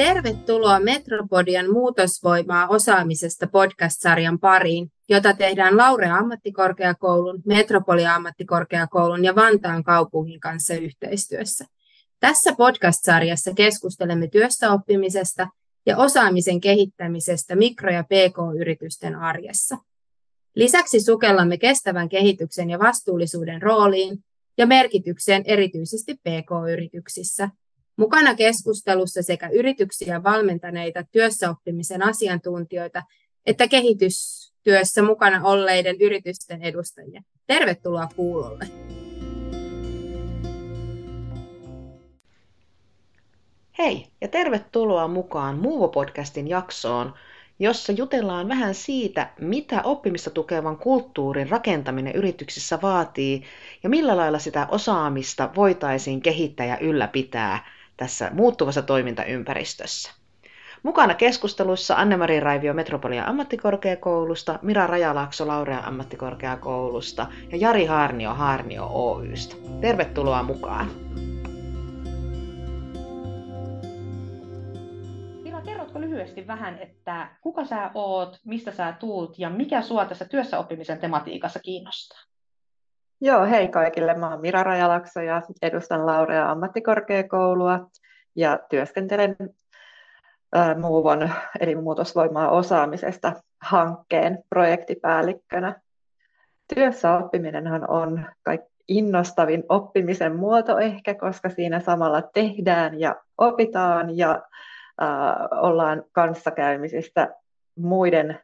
Tervetuloa Metropodian muutosvoimaa osaamisesta podcast-sarjan pariin, jota tehdään Laurea ammattikorkeakoulun, Metropolia ammattikorkeakoulun ja Vantaan kaupungin kanssa yhteistyössä. Tässä podcast-sarjassa keskustelemme työssäoppimisesta ja osaamisen kehittämisestä mikro- ja pk-yritysten arjessa. Lisäksi sukellamme kestävän kehityksen ja vastuullisuuden rooliin ja merkitykseen erityisesti pk-yrityksissä – Mukana keskustelussa sekä yrityksiä valmentaneita työssäoppimisen asiantuntijoita että kehitystyössä mukana olleiden yritysten edustajia. Tervetuloa kuulolle. Hei ja tervetuloa mukaan Muuvo-podcastin jaksoon, jossa jutellaan vähän siitä, mitä oppimista tukevan kulttuurin rakentaminen yrityksissä vaatii ja millä lailla sitä osaamista voitaisiin kehittää ja ylläpitää – tässä muuttuvassa toimintaympäristössä. Mukana keskusteluissa Anne-Mari Raivio Metropolian ammattikorkeakoulusta, Mira Rajalaakso Laurea ammattikorkeakoulusta ja Jari Haarnio Haarnio Oystä. Tervetuloa mukaan! Mira, kerrotko lyhyesti vähän, että kuka sä oot, mistä sä tuut ja mikä sua tässä työssäoppimisen tematiikassa kiinnostaa? Joo, hei kaikille. Mä oon Mira Rajalakso ja edustan Laurea ammattikorkeakoulua ja työskentelen Muuvon eli muutosvoimaa osaamisesta hankkeen projektipäällikkönä. Työssä oppiminenhan on innostavin oppimisen muoto ehkä, koska siinä samalla tehdään ja opitaan ja äh, ollaan kanssakäymisistä muiden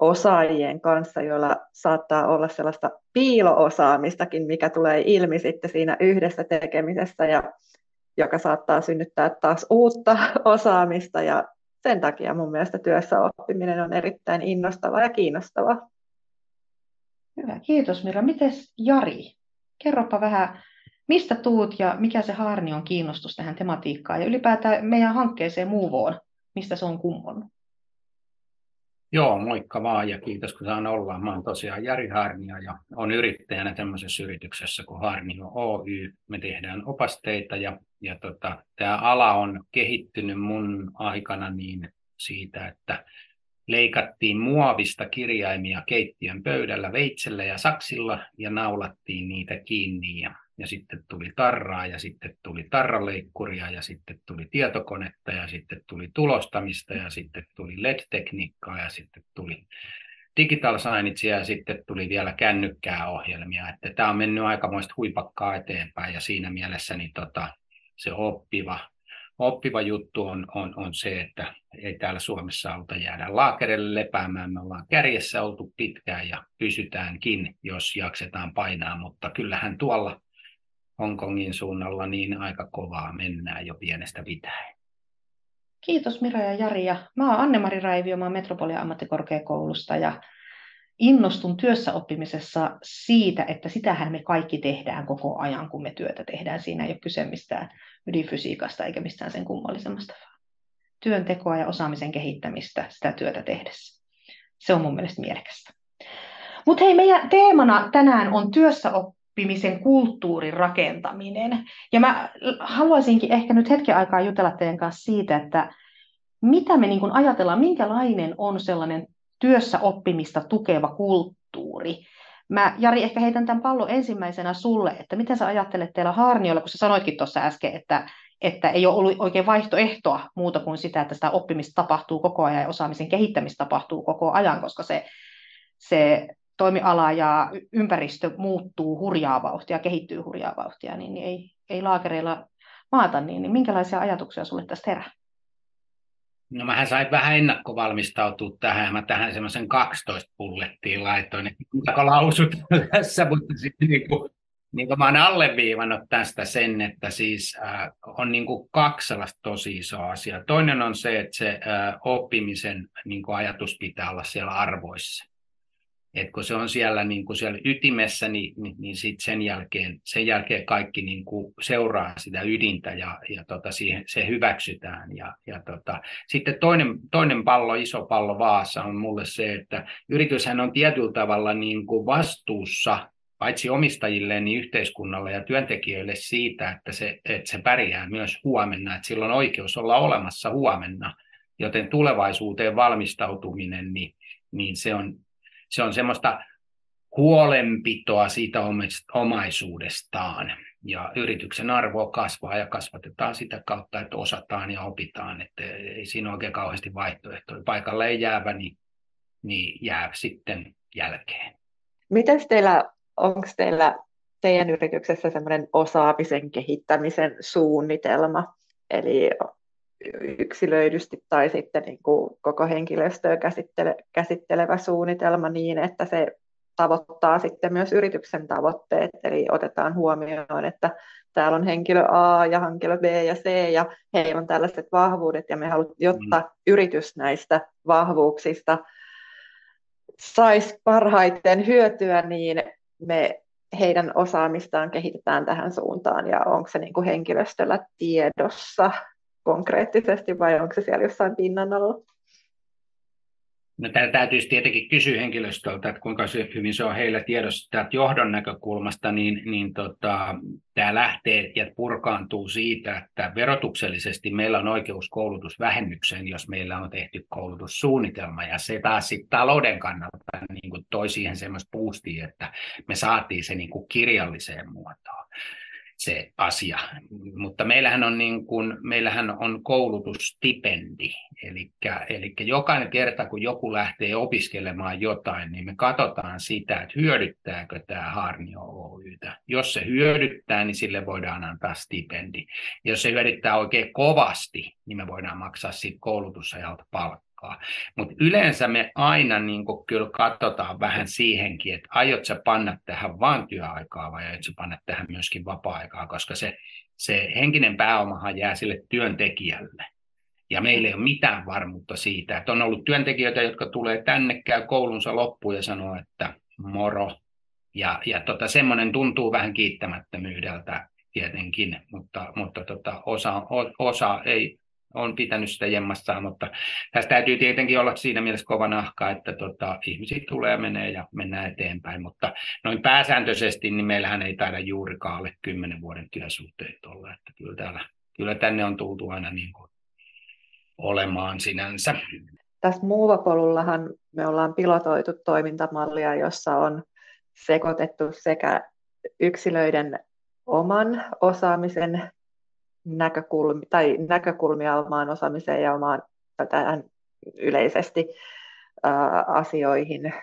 osaajien kanssa, joilla saattaa olla sellaista piiloosaamistakin, mikä tulee ilmi sitten siinä yhdessä tekemisessä ja joka saattaa synnyttää taas uutta osaamista ja sen takia mun mielestä työssä oppiminen on erittäin innostavaa ja kiinnostavaa. Hyvä, kiitos Mira. Mites Jari? Kerropa vähän, mistä tuut ja mikä se Haarnion kiinnostus tähän tematiikkaan ja ylipäätään meidän hankkeeseen Muuvoon, mistä se on kummonnut? Joo, moikka vaan ja kiitos kun saan olla. Mä oon tosiaan Jari Harnia ja on yrittäjänä tämmöisessä yrityksessä kuin Harnio Oy. Me tehdään opasteita ja, ja tota, tämä ala on kehittynyt mun aikana niin siitä, että leikattiin muovista kirjaimia keittiön pöydällä veitsellä ja saksilla ja naulattiin niitä kiinni ja ja sitten tuli tarraa ja sitten tuli tarraleikkuria ja sitten tuli tietokonetta ja sitten tuli tulostamista ja sitten tuli LED-tekniikkaa ja sitten tuli digital signagea ja sitten tuli vielä kännykkää ohjelmia. Että tämä on mennyt aikamoista huipakkaa eteenpäin ja siinä mielessä niin tota, se oppiva, oppiva juttu on, on, on se, että ei täällä Suomessa auta jäädä laakerelle lepäämään. Me ollaan kärjessä oltu pitkään ja pysytäänkin, jos jaksetaan painaa, mutta kyllähän tuolla Hongkongin suunnalla niin aika kovaa mennään jo pienestä pitäen. Kiitos Mira ja Jari. Ja mä oon Anne-Mari Raivio, mä oon Metropolia ammattikorkeakoulusta ja innostun työssä oppimisessa siitä, että sitähän me kaikki tehdään koko ajan, kun me työtä tehdään. Siinä ei ole kyse mistään ydinfysiikasta eikä mistään sen kummallisemmasta, työntekoa ja osaamisen kehittämistä sitä työtä tehdessä. Se on mun mielestä mielekästä. Mutta hei, meidän teemana tänään on työssä oppimisen kulttuurin rakentaminen. Ja mä haluaisinkin ehkä nyt hetken aikaa jutella teidän kanssa siitä, että mitä me niin ajatellaan, minkälainen on sellainen työssä oppimista tukeva kulttuuri. Mä, Jari, ehkä heitän tämän pallon ensimmäisenä sulle, että mitä sä ajattelet teillä Harniolla, kun sä sanoitkin tuossa äsken, että, että ei ole ollut oikein vaihtoehtoa muuta kuin sitä, että sitä oppimista tapahtuu koko ajan ja osaamisen kehittämistä tapahtuu koko ajan, koska se, se toimiala ja ympäristö muuttuu hurjaa vauhtia, kehittyy hurjaa vauhtia, niin, niin ei, ei laakereilla maata, niin, niin minkälaisia ajatuksia sulle tästä herää? No mähän sain vähän ennakkovalmistautua tähän, mä tähän semmoisen 12 pullettiin laitoin, kuinka lausut tässä, mutta sitten niin kuin, niin kuin mä oon alleviivannut tästä sen, että siis äh, on niin kuin kaksi tosi isoa asiaa. Toinen on se, että se äh, oppimisen niin kuin ajatus pitää olla siellä arvoissa. Et kun se on siellä, niin kuin siellä ytimessä, niin, niin, niin sit sen, jälkeen, sen jälkeen kaikki niin kuin seuraa sitä ydintä ja, ja tota, siihen, se hyväksytään. Ja, ja tota, sitten toinen, toinen pallo, iso pallo vaassa on mulle se, että yrityshän on tietyllä tavalla niin kuin vastuussa paitsi omistajille, niin yhteiskunnalle ja työntekijöille siitä, että se, että se pärjää myös huomenna, että sillä on oikeus olla olemassa huomenna. Joten tulevaisuuteen valmistautuminen, niin, niin se, on, se on semmoista huolenpitoa siitä omaisuudestaan. Ja yrityksen arvo kasvaa ja kasvatetaan sitä kautta, että osataan ja opitaan. Että ei siinä oikein kauheasti vaihtoehtoja. Paikalle ei jäävä, niin, niin jää sitten jälkeen. Miten teillä, onko teillä teidän yrityksessä semmoinen osaamisen kehittämisen suunnitelma? Eli yksilöidysti tai sitten niin kuin koko henkilöstöä käsittele, käsittelevä suunnitelma niin, että se tavoittaa sitten myös yrityksen tavoitteet, eli otetaan huomioon, että täällä on henkilö A ja henkilö B ja C, ja heillä on tällaiset vahvuudet, ja me haluamme, jotta mm. yritys näistä vahvuuksista saisi parhaiten hyötyä, niin me heidän osaamistaan kehitetään tähän suuntaan, ja onko se niin kuin henkilöstöllä tiedossa konkreettisesti, vai onko se siellä jossain pinnan alla? No, täytyisi tietenkin kysyä henkilöstöltä, että kuinka hyvin se on heillä tiedossa täältä johdon näkökulmasta, niin, niin tota, tämä lähtee ja purkaantuu siitä, että verotuksellisesti meillä on oikeus koulutusvähennykseen, jos meillä on tehty koulutussuunnitelma, ja se taas sitten talouden kannalta niin kuin toi siihen semmoista boostia, että me saatiin se niin kuin kirjalliseen muotoon se asia. Mutta meillähän on, niin kuin, meillähän on koulutustipendi, eli, jokainen kerta, kun joku lähtee opiskelemaan jotain, niin me katsotaan sitä, että hyödyttääkö tämä Harnio Oytä. Jos se hyödyttää, niin sille voidaan antaa stipendi. Jos se hyödyttää oikein kovasti, niin me voidaan maksaa siitä koulutusajalta palkkaa aikaa. Mutta yleensä me aina niin kyllä katsotaan vähän siihenkin, että aiot sä panna tähän vain työaikaa vai aiot sä panna tähän myöskin vapaa-aikaa, koska se, se henkinen pääomahan jää sille työntekijälle. Ja meillä ei ole mitään varmuutta siitä, että on ollut työntekijöitä, jotka tulee tänne, käy koulunsa loppuun ja sanoo, että moro. Ja, ja tota, semmoinen tuntuu vähän kiittämättömyydeltä tietenkin, mutta, mutta tota, osa, osa ei, on pitänyt sitä jemmassaan, mutta tässä täytyy tietenkin olla siinä mielessä kova nahka, että tota, ihmisiä tulee ja menee ja mennään eteenpäin, mutta noin pääsääntöisesti niin meillähän ei taida juurikaan alle kymmenen vuoden työsuhteet olla, että kyllä, täällä, kyllä tänne on tultu aina niin kuin olemaan sinänsä. Tässä Muuvapolullahan me ollaan pilotoitu toimintamallia, jossa on sekoitettu sekä yksilöiden oman osaamisen näkökulmia, tai näkökulmia omaan osaamiseen ja omaan tähän yleisesti ää, asioihin,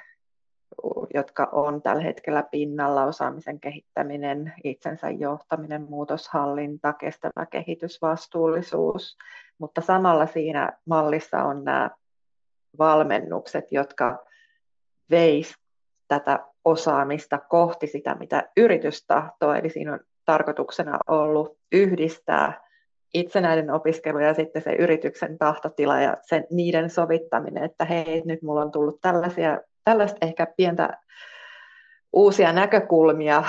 jotka on tällä hetkellä pinnalla, osaamisen kehittäminen, itsensä johtaminen, muutoshallinta, kestävä kehitys, vastuullisuus, mutta samalla siinä mallissa on nämä valmennukset, jotka veis tätä osaamista kohti sitä, mitä yritys tahtoo, eli siinä on tarkoituksena ollut yhdistää itsenäinen opiskelu ja sitten se yrityksen tahtotila ja sen, niiden sovittaminen, että hei, nyt mulla on tullut tällaisia, tällaista ehkä pientä uusia näkökulmia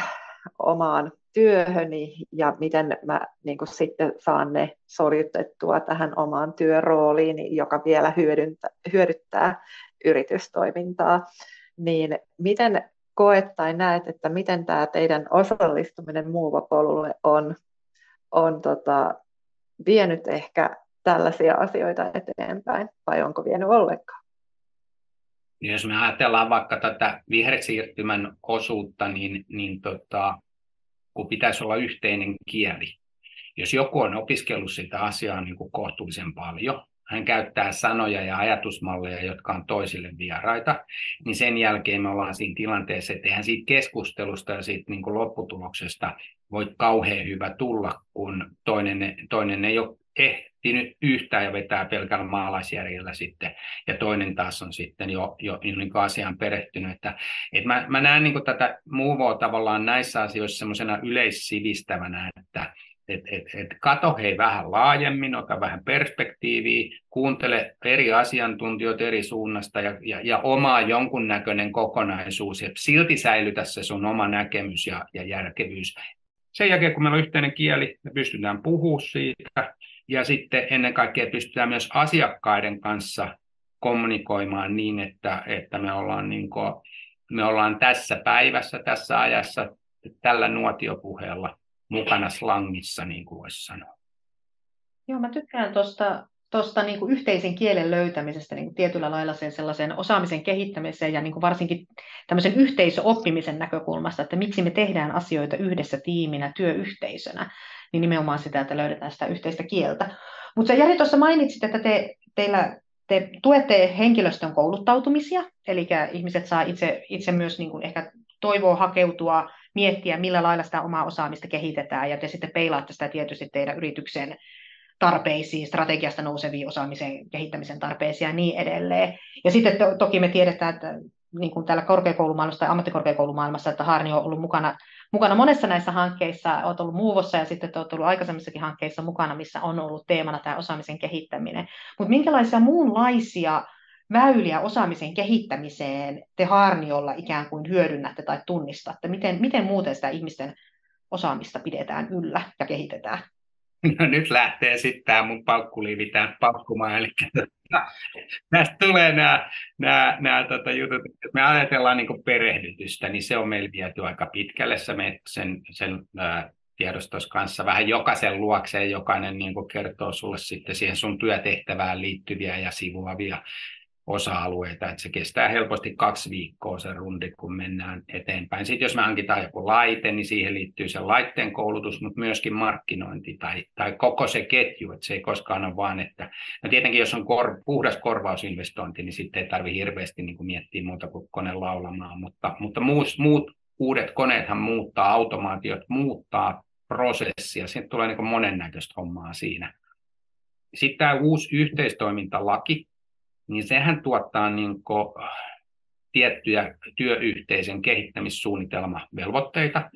omaan työhöni ja miten mä niin kuin sitten saan ne soljutettua tähän omaan työrooliin, joka vielä hyödyntää, hyödyttää yritystoimintaa. Niin miten koet tai näet, että miten tämä teidän osallistuminen muuvapolulle on, on tota, vienyt ehkä tällaisia asioita eteenpäin, vai onko vienyt ollenkaan? Jos me ajatellaan vaikka tätä vihersiirtymän osuutta, niin, niin tota, kun pitäisi olla yhteinen kieli. Jos joku on opiskellut sitä asiaa niin kuin kohtuullisen paljon, hän käyttää sanoja ja ajatusmalleja, jotka on toisille vieraita, niin sen jälkeen me ollaan siinä tilanteessa, että eihän siitä keskustelusta ja siitä niin kuin lopputuloksesta voi kauhean hyvä tulla, kun toinen, toinen ei ole ehtinyt yhtään ja vetää pelkällä maalaisjärjellä sitten, ja toinen taas on sitten jo, jo niin asiaan perehtynyt. Että, että mä, mä näen niin tätä muuvoa tavallaan näissä asioissa semmoisena yleissivistävänä, että et, et, et kato hei vähän laajemmin, ota vähän perspektiiviä, kuuntele eri asiantuntijoita eri suunnasta ja, ja, ja omaa jonkunnäköinen kokonaisuus, ja silti säilytä se sun oma näkemys ja, ja järkevyys. Sen jälkeen, kun meillä on yhteinen kieli, me pystytään puhumaan siitä, ja sitten ennen kaikkea pystytään myös asiakkaiden kanssa kommunikoimaan niin, että, että me ollaan niin kuin me ollaan tässä päivässä, tässä ajassa, tällä nuotiopuheella mukana slangissa, niin kuin voisi sanoa. Joo, mä tykkään tuosta tuosta niin kuin yhteisen kielen löytämisestä niin kuin tietyllä lailla sen sellaisen osaamisen kehittämiseen ja niin kuin varsinkin tämmöisen yhteisöoppimisen näkökulmasta, että miksi me tehdään asioita yhdessä tiiminä, työyhteisönä, niin nimenomaan sitä, että löydetään sitä yhteistä kieltä. Mutta Jari tuossa mainitsit, että te, teillä te tuette henkilöstön kouluttautumisia, eli ihmiset saa itse, itse myös niin kuin ehkä toivoa hakeutua, miettiä, millä lailla sitä omaa osaamista kehitetään, ja te sitten peilaatte sitä tietysti teidän yrityksen tarpeisiin, strategiasta nouseviin osaamisen kehittämisen tarpeisiin ja niin edelleen. Ja sitten to, toki me tiedetään, että niin kuin täällä korkeakoulumaailmassa tai ammattikorkeakoulumaailmassa, että Harni on ollut mukana, mukana monessa näissä hankkeissa, olet ollut Muuvossa ja sitten olet ollut aikaisemmissakin hankkeissa mukana, missä on ollut teemana tämä osaamisen kehittäminen. Mutta minkälaisia muunlaisia väyliä osaamisen kehittämiseen te Harniolla ikään kuin hyödynnätte tai tunnistatte? Miten, miten muuten sitä ihmisten osaamista pidetään yllä ja kehitetään? No nyt lähtee sitten tämä mun paukkuliivi tämän paukkumaan, eli näistä tulee nämä, nämä, nämä tota jutut, me ajatellaan niin perehdytystä, niin se on meillä viety aika pitkälle, se me sen, sen tiedostos kanssa vähän jokaisen luokseen, jokainen niin kertoo sulle sitten siihen sun työtehtävään liittyviä ja sivuavia osa-alueita, että se kestää helposti kaksi viikkoa se rundi, kun mennään eteenpäin. Sitten jos me hankitaan joku laite, niin siihen liittyy se laitteen koulutus, mutta myöskin markkinointi tai, tai koko se ketju, että se ei koskaan ole vaan, että no tietenkin jos on kor, puhdas korvausinvestointi, niin sitten ei tarvitse hirveästi niin kuin miettiä muuta kuin kone laulamaan, mutta, mutta muut, muut uudet koneethan muuttaa, automaatiot muuttaa prosessia, sitten tulee niin monennäköistä hommaa siinä. Sitten tämä uusi yhteistoimintalaki, niin sehän tuottaa niin kuin tiettyjä työyhteisön kehittämissuunnitelmavelvoitteita.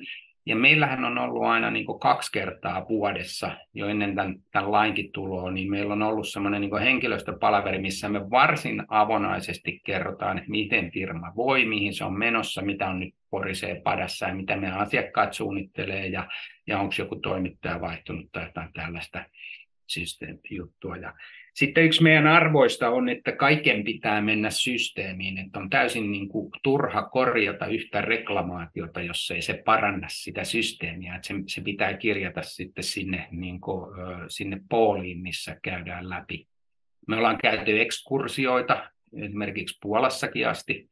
Ja meillähän on ollut aina niin kuin kaksi kertaa vuodessa, jo ennen tämän, tämän lainkin tuloa, niin meillä on ollut semmoinen niin henkilöstöpalaveri, missä me varsin avonaisesti kerrotaan, että miten firma voi, mihin se on menossa, mitä on nyt porisee padassa ja mitä meidän asiakkaat suunnittelee ja, ja onko joku toimittaja vaihtunut tai jotain tällaista systeemijuttua. Ja sitten yksi meidän arvoista on, että kaiken pitää mennä systeemiin, että on täysin niin kuin turha korjata yhtä reklamaatiota, jos ei se paranna sitä systeemiä, että se, se pitää kirjata sitten sinne, niin kuin, sinne pooliin, missä käydään läpi. Me ollaan käyty ekskursioita, esimerkiksi Puolassakin asti,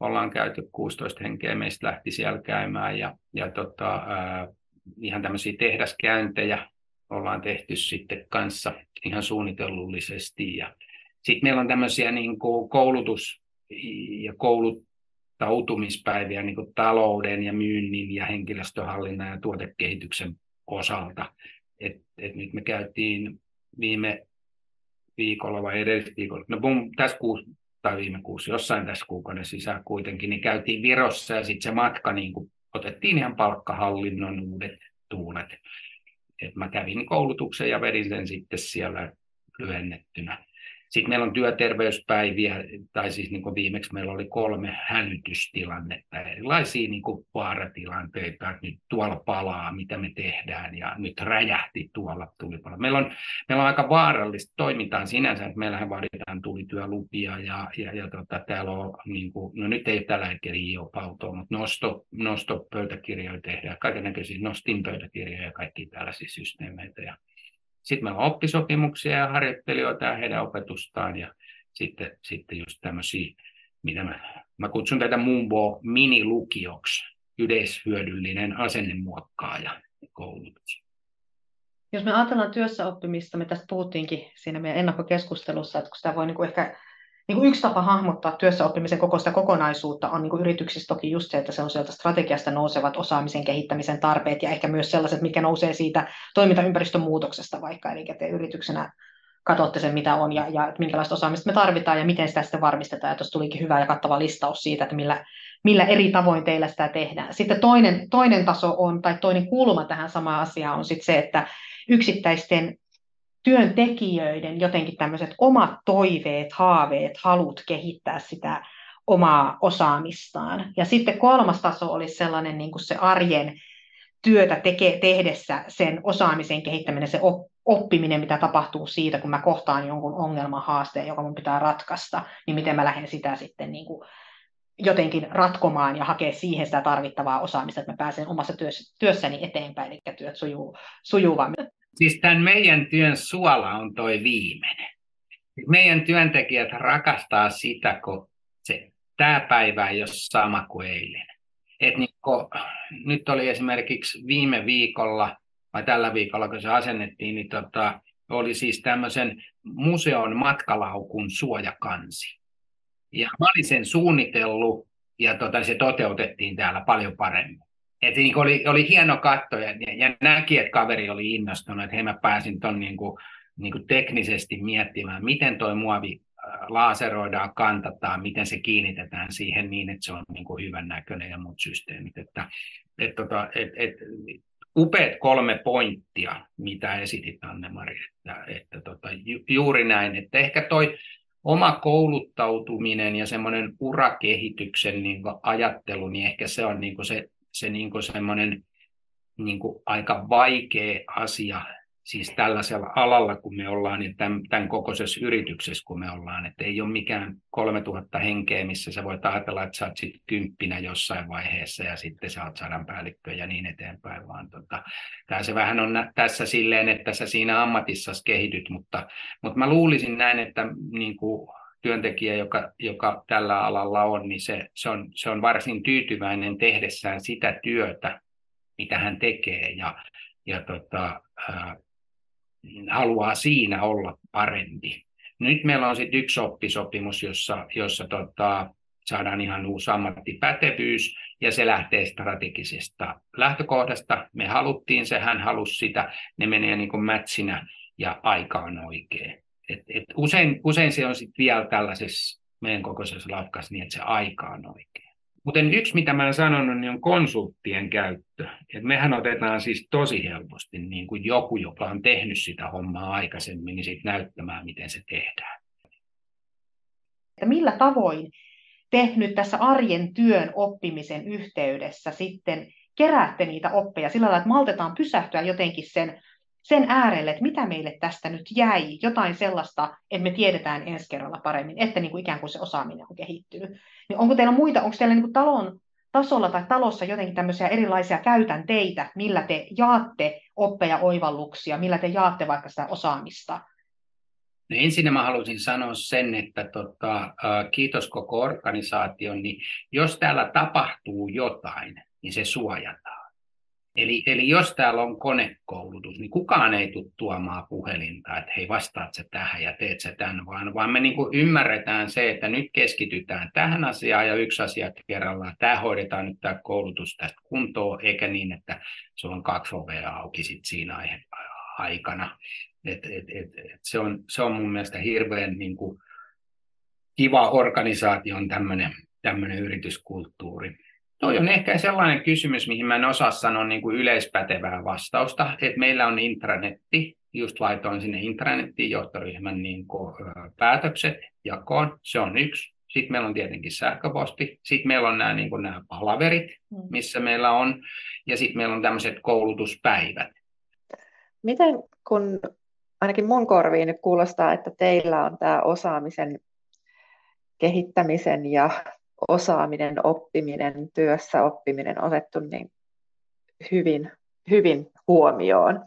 ollaan käyty 16 henkeä, meistä lähti siellä käymään ja, ja tota, ihan tämmöisiä tehdaskäyntejä ollaan tehty sitten kanssa ihan suunnitellullisesti. Ja sitten meillä on tämmöisiä niin kuin koulutus- ja kouluttautumispäiviä niin kuin talouden ja myynnin ja henkilöstöhallinnan ja tuotekehityksen osalta. Et, et nyt me käytiin viime viikolla vai edellisviikolla, no mun, tässä kuussa tai viime kuussa, jossain tässä kuukauden sisään kuitenkin, niin käytiin Virossa ja sitten se matka niin kuin, otettiin ihan palkkahallinnon uudet tuulet että mä kävin koulutuksen ja vedin sen sitten siellä lyhennettynä. Sitten meillä on työterveyspäiviä, tai siis niin kuin viimeksi meillä oli kolme hälytystilannetta, erilaisia niin kuin vaaratilanteita, että nyt tuolla palaa, mitä me tehdään, ja nyt räjähti tuolla tulipalo. Meillä on, meillä on aika vaarallista toimintaa sinänsä, että meillähän vaaditaan tulityölupia, ja, ja, ja tota, täällä on, niin kuin, no nyt ei tällä hetkellä IO-autoa, mutta nosto, nostopöytäkirjoja tehdään, kaikenlaisia nostinpöytäkirjoja ja kaikki tällaisia systeemeitä. Ja sitten meillä on oppisopimuksia ja harjoittelijoita ja heidän opetustaan ja sitten, sitten just tämmöisiä, mitä mä, mä kutsun tätä Mumbo minilukioksi, yleishyödyllinen asennemuokkaaja koulutus. Jos me ajatellaan työssä oppimista, me tästä puhuttiinkin siinä meidän ennakkokeskustelussa, että kun sitä voi niin kuin ehkä niin kuin yksi tapa hahmottaa työssä oppimisen koko sitä kokonaisuutta on niin kuin yrityksissä toki just se, että se on sieltä strategiasta nousevat osaamisen kehittämisen tarpeet ja ehkä myös sellaiset, mitkä nousee siitä toimintaympäristön muutoksesta vaikka, eli te yrityksenä katsotte sen, mitä on ja, ja minkälaista osaamista me tarvitaan ja miten sitä sitten varmistetaan. Ja tuossa tulikin hyvä ja kattava listaus siitä, että millä, millä eri tavoin teillä sitä tehdään. Sitten toinen, toinen taso on, tai toinen kulma tähän samaan asiaan on sitten se, että yksittäisten työntekijöiden jotenkin tämmöiset omat toiveet, haaveet, halut kehittää sitä omaa osaamistaan. Ja sitten kolmas taso olisi sellainen niin kuin se arjen työtä teke, tehdessä sen osaamisen kehittäminen, se oppiminen, mitä tapahtuu siitä, kun mä kohtaan jonkun ongelman haasteen, joka mun pitää ratkaista, niin miten mä lähden sitä sitten niin kuin jotenkin ratkomaan ja hakea siihen sitä tarvittavaa osaamista, että mä pääsen omassa työssäni eteenpäin, eli työt sujuu, sujuvammin. Siis tämän meidän työn suola on toi viimeinen. Meidän työntekijät rakastaa sitä, kun se, tämä päivä ei ole sama kuin eilen. Et niin kun, nyt oli esimerkiksi viime viikolla, vai tällä viikolla, kun se asennettiin, niin tota, oli siis tämmöisen museon matkalaukun suojakansi. Ja mä olin sen suunnitellut, ja tota, se toteutettiin täällä paljon paremmin. Et niin oli, oli hieno katto ja, ja näki, että kaveri oli innostunut, että hei mä pääsin tuon niin kuin, niin teknisesti miettimään, miten toi muovi äh, laaseroidaan, kantataan, miten se kiinnitetään siihen niin, että se on niin kuin hyvän näköinen ja muut systeemit. Että, et, tota, et, et, upeat kolme pointtia, mitä esitit Anne-Mari, että, että tota, ju, juuri näin, että ehkä toi oma kouluttautuminen ja semmoinen urakehityksen niin ajattelu, niin ehkä se on niin se se niin kuin semmoinen niin kuin aika vaikea asia siis tällaisella alalla, kun me ollaan, niin tämän, tämän kokoisessa yrityksessä, kun me ollaan, että ei ole mikään 3000 henkeä, missä sä voit ajatella, että sä oot sitten kymppinä jossain vaiheessa ja sitten sä oot sadan päällikkö ja niin eteenpäin, vaan tota, tämä se vähän on tässä silleen, että sä siinä ammatissa kehityt, mutta, mutta mä luulisin näin, että niin kuin työntekijä, joka, joka tällä alalla on, niin se, se, on, se on varsin tyytyväinen tehdessään sitä työtä, mitä hän tekee ja, ja tota, äh, haluaa siinä olla parempi. Nyt meillä on sitten yksi oppisopimus, jossa, jossa tota, saadaan ihan uusi ammattipätevyys ja se lähtee strategisesta lähtökohdasta. Me haluttiin se, hän halusi sitä, ne menee niin kuin mätsinä ja aika on oikein. Et, et usein, usein se on sitten vielä tällaisessa meidän kokoisessa latkassa niin, että se aika on oikein. Mutta yksi, mitä mä olen sanonut, niin on konsulttien käyttö. Et mehän otetaan siis tosi helposti niin kuin joku, joka on tehnyt sitä hommaa aikaisemmin, niin sitten näyttämään, miten se tehdään. Että millä tavoin te nyt tässä arjen työn oppimisen yhteydessä sitten keräätte niitä oppeja sillä lailla, että maltetaan pysähtyä jotenkin sen sen äärelle, että mitä meille tästä nyt jäi, jotain sellaista, että me tiedetään ensi kerralla paremmin, että niin kuin ikään kuin se osaaminen on kehittynyt. Niin onko teillä muita, onko teillä niin kuin talon tasolla tai talossa jotenkin tämmöisiä erilaisia käytänteitä, millä te jaatte oppeja, oivalluksia, millä te jaatte vaikka sitä osaamista? No ensin mä haluaisin sanoa sen, että tota, kiitos koko organisaation, niin jos täällä tapahtuu jotain, niin se suojataan. Eli, eli jos täällä on konekoulutus, niin kukaan ei tule tuomaan puhelinta, että hei vastaat sä tähän ja teet sä tämän, vaan, vaan me niin ymmärretään se, että nyt keskitytään tähän asiaan ja yksi asia kerrallaan. Tämä hoidetaan nyt tämä koulutus tästä kuntoon, eikä niin, että se on kaksi ovea auki sit siinä aikana. Et, et, et, et se, on, se on mun mielestä hirveän niin kuin, kiva organisaation tämmöinen yrityskulttuuri. Toi on ehkä sellainen kysymys, mihin mä en osaa sanoa niin kuin yleispätevää vastausta, että meillä on intranetti, just laitoin sinne intranettiin johtoryhmän niin kuin, päätökset jakoon, se on yksi. Sitten meillä on tietenkin sähköposti, sitten meillä on nämä, niin kuin nämä palaverit, mm. missä meillä on, ja sitten meillä on tämmöiset koulutuspäivät. Miten, kun ainakin mun korviin nyt kuulostaa, että teillä on tämä osaamisen kehittämisen ja osaaminen, oppiminen, työssä oppiminen otettu niin hyvin, hyvin huomioon.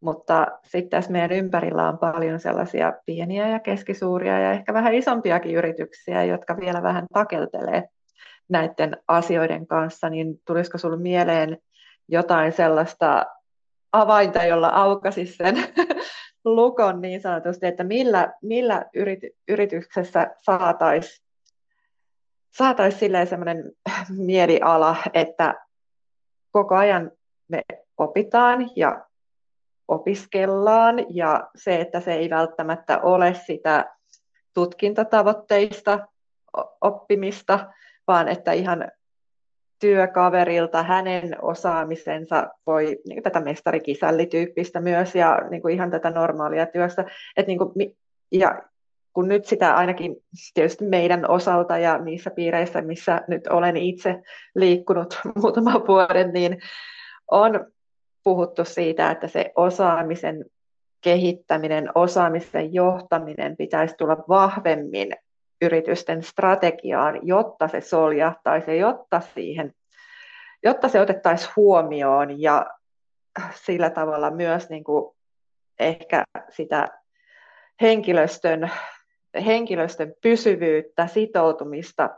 Mutta sitten tässä meidän ympärillä on paljon sellaisia pieniä ja keskisuuria ja ehkä vähän isompiakin yrityksiä, jotka vielä vähän takeltelee näiden asioiden kanssa, niin tulisiko sinulle mieleen jotain sellaista avainta, jolla aukaisi sen lukon niin sanotusti, että millä, millä yrity, yrityksessä saataisiin saataisiin silleen semmoinen mieliala, että koko ajan me opitaan ja opiskellaan ja se, että se ei välttämättä ole sitä tutkintatavoitteista oppimista, vaan että ihan työkaverilta hänen osaamisensa voi niin tätä mestarikisällityyppistä myös ja niin kuin ihan tätä normaalia työstä. Et niin kuin, ja kun nyt sitä ainakin tietysti meidän osalta ja niissä piireissä, missä nyt olen itse liikkunut muutaman vuoden, niin on puhuttu siitä, että se osaamisen kehittäminen, osaamisen johtaminen pitäisi tulla vahvemmin yritysten strategiaan, jotta se soljahtaisi ja jotta, siihen, jotta se otettaisiin huomioon ja sillä tavalla myös niin kuin ehkä sitä henkilöstön, henkilöstön pysyvyyttä, sitoutumista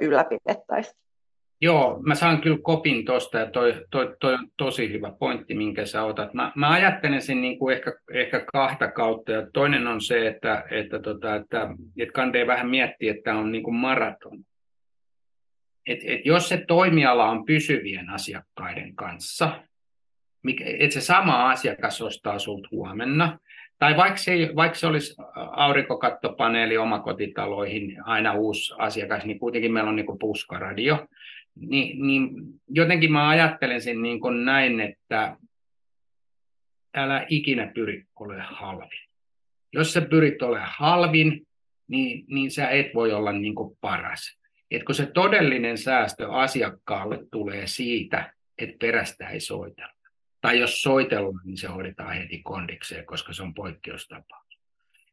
ylläpidettäisiin. Joo, mä saan kyllä kopin tuosta ja toi, toi, toi on tosi hyvä pointti, minkä sä otat. Mä, mä ajattelen sen niin kuin ehkä, ehkä kahta kautta ja toinen on se, että, että, tota, että, että kantee vähän miettiä, että on niin kuin maraton. Et, et jos se toimiala on pysyvien asiakkaiden kanssa, että se sama asiakas ostaa sulta huomenna, tai vaikka se, vaikka se olisi aurinkokattopaneeli omakotitaloihin aina uusi asiakas, niin kuitenkin meillä on niin puskaradio, niin, niin jotenkin mä ajattelen sen niin kuin näin, että älä ikinä pyri ole halvin. Jos sä pyrit ole halvin, niin, niin sä et voi olla niin kuin paras. Et kun se todellinen säästö asiakkaalle tulee siitä, että perästä ei soitella. Tai jos soitellaan, niin se hoidetaan heti kondikseen, koska se on poikkeustapa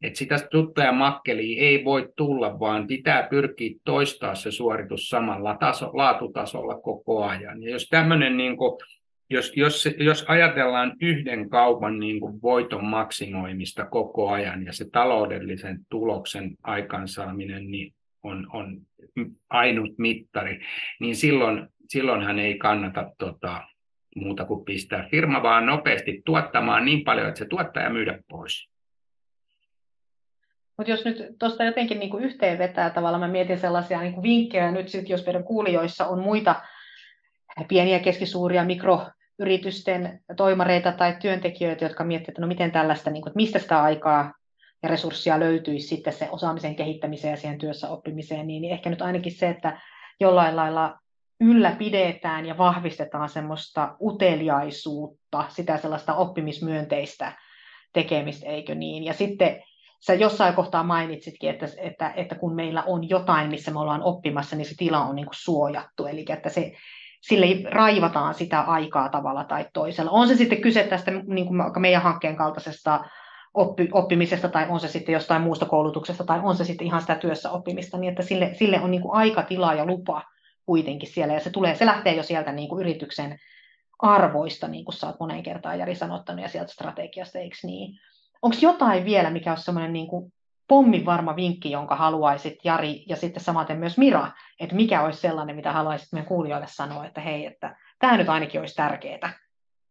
että sitä tuttuja makkeliä ei voi tulla, vaan pitää pyrkiä toistaa se suoritus samalla taso, laatutasolla koko ajan. Ja jos tämmöinen, niin jos, jos, jos ajatellaan yhden kaupan niin kuin voiton maksimoimista koko ajan ja se taloudellisen tuloksen aikaansaaminen niin on, on ainut mittari, niin silloin, silloinhan ei kannata tota, muuta kuin pistää firma vaan nopeasti tuottamaan niin paljon, että se tuottaa ja myydä pois. Mutta jos nyt tuosta jotenkin niin kuin yhteen vetää tavallaan, mä mietin sellaisia niin kuin vinkkejä nyt sit, jos meidän kuulijoissa on muita pieniä, keskisuuria, mikroyritysten toimareita tai työntekijöitä, jotka miettivät, että no miten tällaista, niin kuin, että mistä sitä aikaa ja resursseja löytyisi sitten se osaamisen kehittämiseen ja siihen työssä oppimiseen, niin ehkä nyt ainakin se, että jollain lailla ylläpidetään ja vahvistetaan semmoista uteliaisuutta, sitä sellaista oppimismyönteistä tekemistä, eikö niin? Ja sitten sä jossain kohtaa mainitsitkin, että, että, että kun meillä on jotain, missä me ollaan oppimassa, niin se tila on niin kuin suojattu, eli että se, sille raivataan sitä aikaa tavalla tai toisella. On se sitten kyse tästä niin kuin meidän hankkeen kaltaisesta oppi, oppimisesta, tai on se sitten jostain muusta koulutuksesta, tai on se sitten ihan sitä työssä oppimista, niin että sille, sille on niin kuin aika, tila ja lupa kuitenkin siellä, ja se, tulee, se lähtee jo sieltä niin kuin yrityksen arvoista, niin kuin sä oot moneen kertaan Jari sanottanut, ja sieltä strategiasta, eikö niin? Onko jotain vielä, mikä olisi semmoinen niin kuin pommin varma vinkki, jonka haluaisit Jari ja sitten samaten myös Mira, että mikä olisi sellainen, mitä haluaisit meidän kuulijoille sanoa, että hei, että tämä nyt ainakin olisi tärkeää,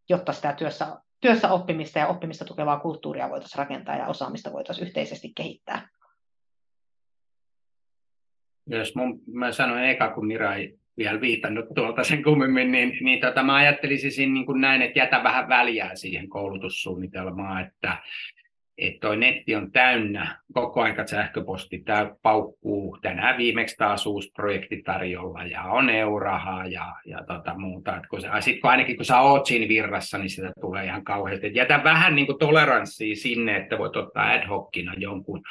jotta sitä työssä, työssä oppimista ja oppimista tukevaa kulttuuria voitaisiin rakentaa ja osaamista voitaisiin yhteisesti kehittää. Jos mun, mä sanoin eka, kun Mira ei vielä viitannut tuolta sen kummemmin, niin, niin tota, mä ajattelisin niin kuin näin, että jätä vähän väliä siihen koulutussuunnitelmaan, että että toi netti on täynnä, koko ajan sähköposti tää paukkuu, tänään viimeksi taas uusi projekti tarjolla ja on eurahaa ja, ja tota muuta. Et kun se, sit kun ainakin kun sä oot siinä virrassa, niin sitä tulee ihan kauheasti. Et jätä vähän niin kuin toleranssia sinne, että voit ottaa ad hocina jonkun,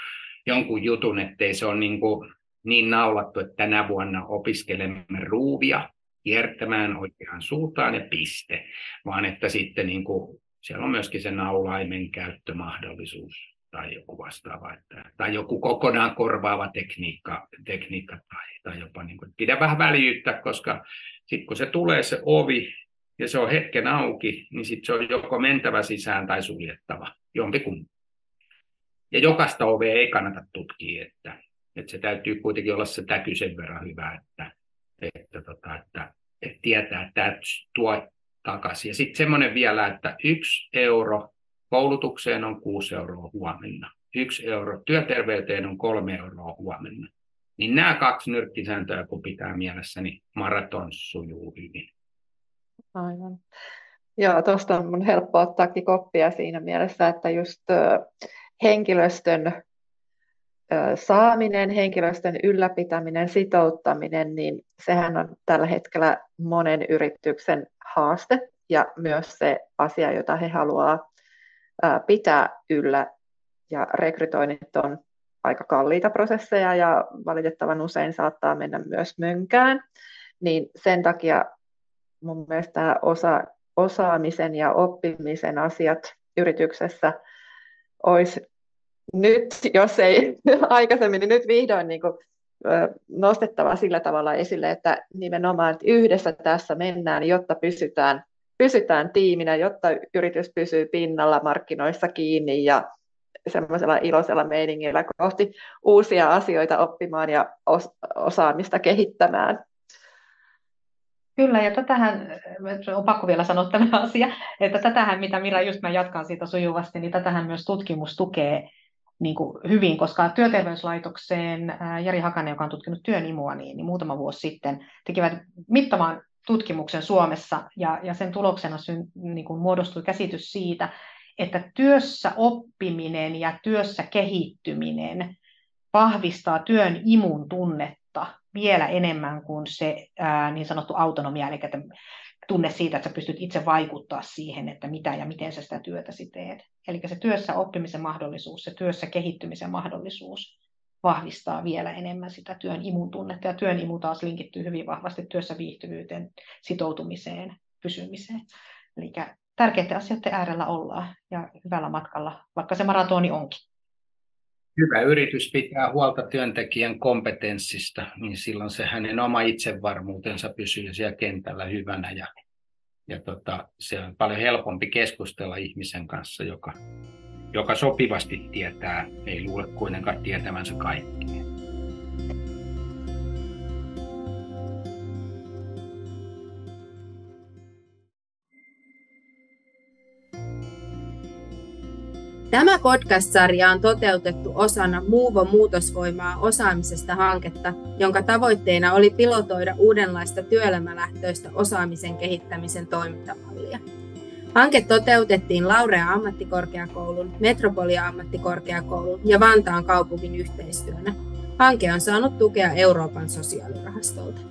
jonkun jutun, ettei se ole niin, kuin niin naulattu, että tänä vuonna opiskelemme ruuvia kiertämään oikeaan suuntaan ja piste, vaan että sitten niin kuin siellä on myöskin se naulaimen käyttömahdollisuus tai joku vastaava, että, tai joku kokonaan korvaava tekniikka, tekniikka tai, tai jopa niin kuin, pidä vähän väljyyttä, koska sitten kun se tulee se ovi ja se on hetken auki, niin sitten se on joko mentävä sisään tai suljettava, jompikumpi. Ja jokaista ovea ei kannata tutkia, että, että se täytyy kuitenkin olla se täky sen verran hyvä, että, että, tota, että, että tietää, että tämä tuo takaisin. Ja sitten semmoinen vielä, että yksi euro koulutukseen on kuusi euroa huomenna. Yksi euro työterveyteen on kolme euroa huomenna. Niin nämä kaksi nyrkkisääntöä, kun pitää mielessä, niin maraton sujuu hyvin. Aivan. Joo, tuosta on mun helppo ottaakin koppia siinä mielessä, että just henkilöstön saaminen, henkilöstön ylläpitäminen, sitouttaminen, niin sehän on tällä hetkellä monen yrityksen haaste ja myös se asia, jota he haluaa pitää yllä. Ja rekrytoinnit on aika kalliita prosesseja ja valitettavan usein saattaa mennä myös mönkään. Niin sen takia mun mielestä osa, osaamisen ja oppimisen asiat yrityksessä olisi nyt, jos ei aikaisemmin, niin nyt vihdoin niin kuin, nostettava sillä tavalla esille, että nimenomaan että yhdessä tässä mennään, jotta pysytään, pysytään tiiminä, jotta yritys pysyy pinnalla markkinoissa kiinni ja semmoisella iloisella meiningillä kohti uusia asioita oppimaan ja osaamista kehittämään. Kyllä, ja tätähän, on pakko vielä sanoa tämä asia, että tätähän, mitä Mira, just mä jatkan siitä sujuvasti, niin tätähän myös tutkimus tukee niin kuin hyvin, koska työterveyslaitokseen Jari Hakanen, joka on tutkinut työn imua, niin, niin muutama vuosi sitten tekivät mittavan tutkimuksen Suomessa, ja, ja sen tuloksena syn, niin kuin muodostui käsitys siitä, että työssä oppiminen ja työssä kehittyminen vahvistaa työn imun tunnetta vielä enemmän kuin se ää, niin sanottu autonomia, eli tunne siitä, että sä pystyt itse vaikuttaa siihen, että mitä ja miten sä sitä työtä teet. Eli se työssä oppimisen mahdollisuus, se työssä kehittymisen mahdollisuus vahvistaa vielä enemmän sitä työn imun tunnetta, ja työn imu taas linkittyy hyvin vahvasti työssä viihtyvyyteen, sitoutumiseen, pysymiseen. Eli tärkeiden asioiden äärellä ollaan ja hyvällä matkalla, vaikka se maratoni onkin. Hyvä yritys pitää huolta työntekijän kompetenssista, niin silloin se hänen oma itsevarmuutensa pysyy siellä kentällä hyvänä ja, ja tota, se on paljon helpompi keskustella ihmisen kanssa, joka, joka sopivasti tietää, ei luule kuitenkaan tietävänsä kaikkea. Tämä podcast-sarja on toteutettu osana Muuvo muutosvoimaa osaamisesta hanketta, jonka tavoitteena oli pilotoida uudenlaista työelämälähtöistä osaamisen kehittämisen toimintamallia. Hanke toteutettiin Laurea ammattikorkeakoulun, Metropolia ammattikorkeakoulun ja Vantaan kaupungin yhteistyönä. Hanke on saanut tukea Euroopan sosiaalirahastolta.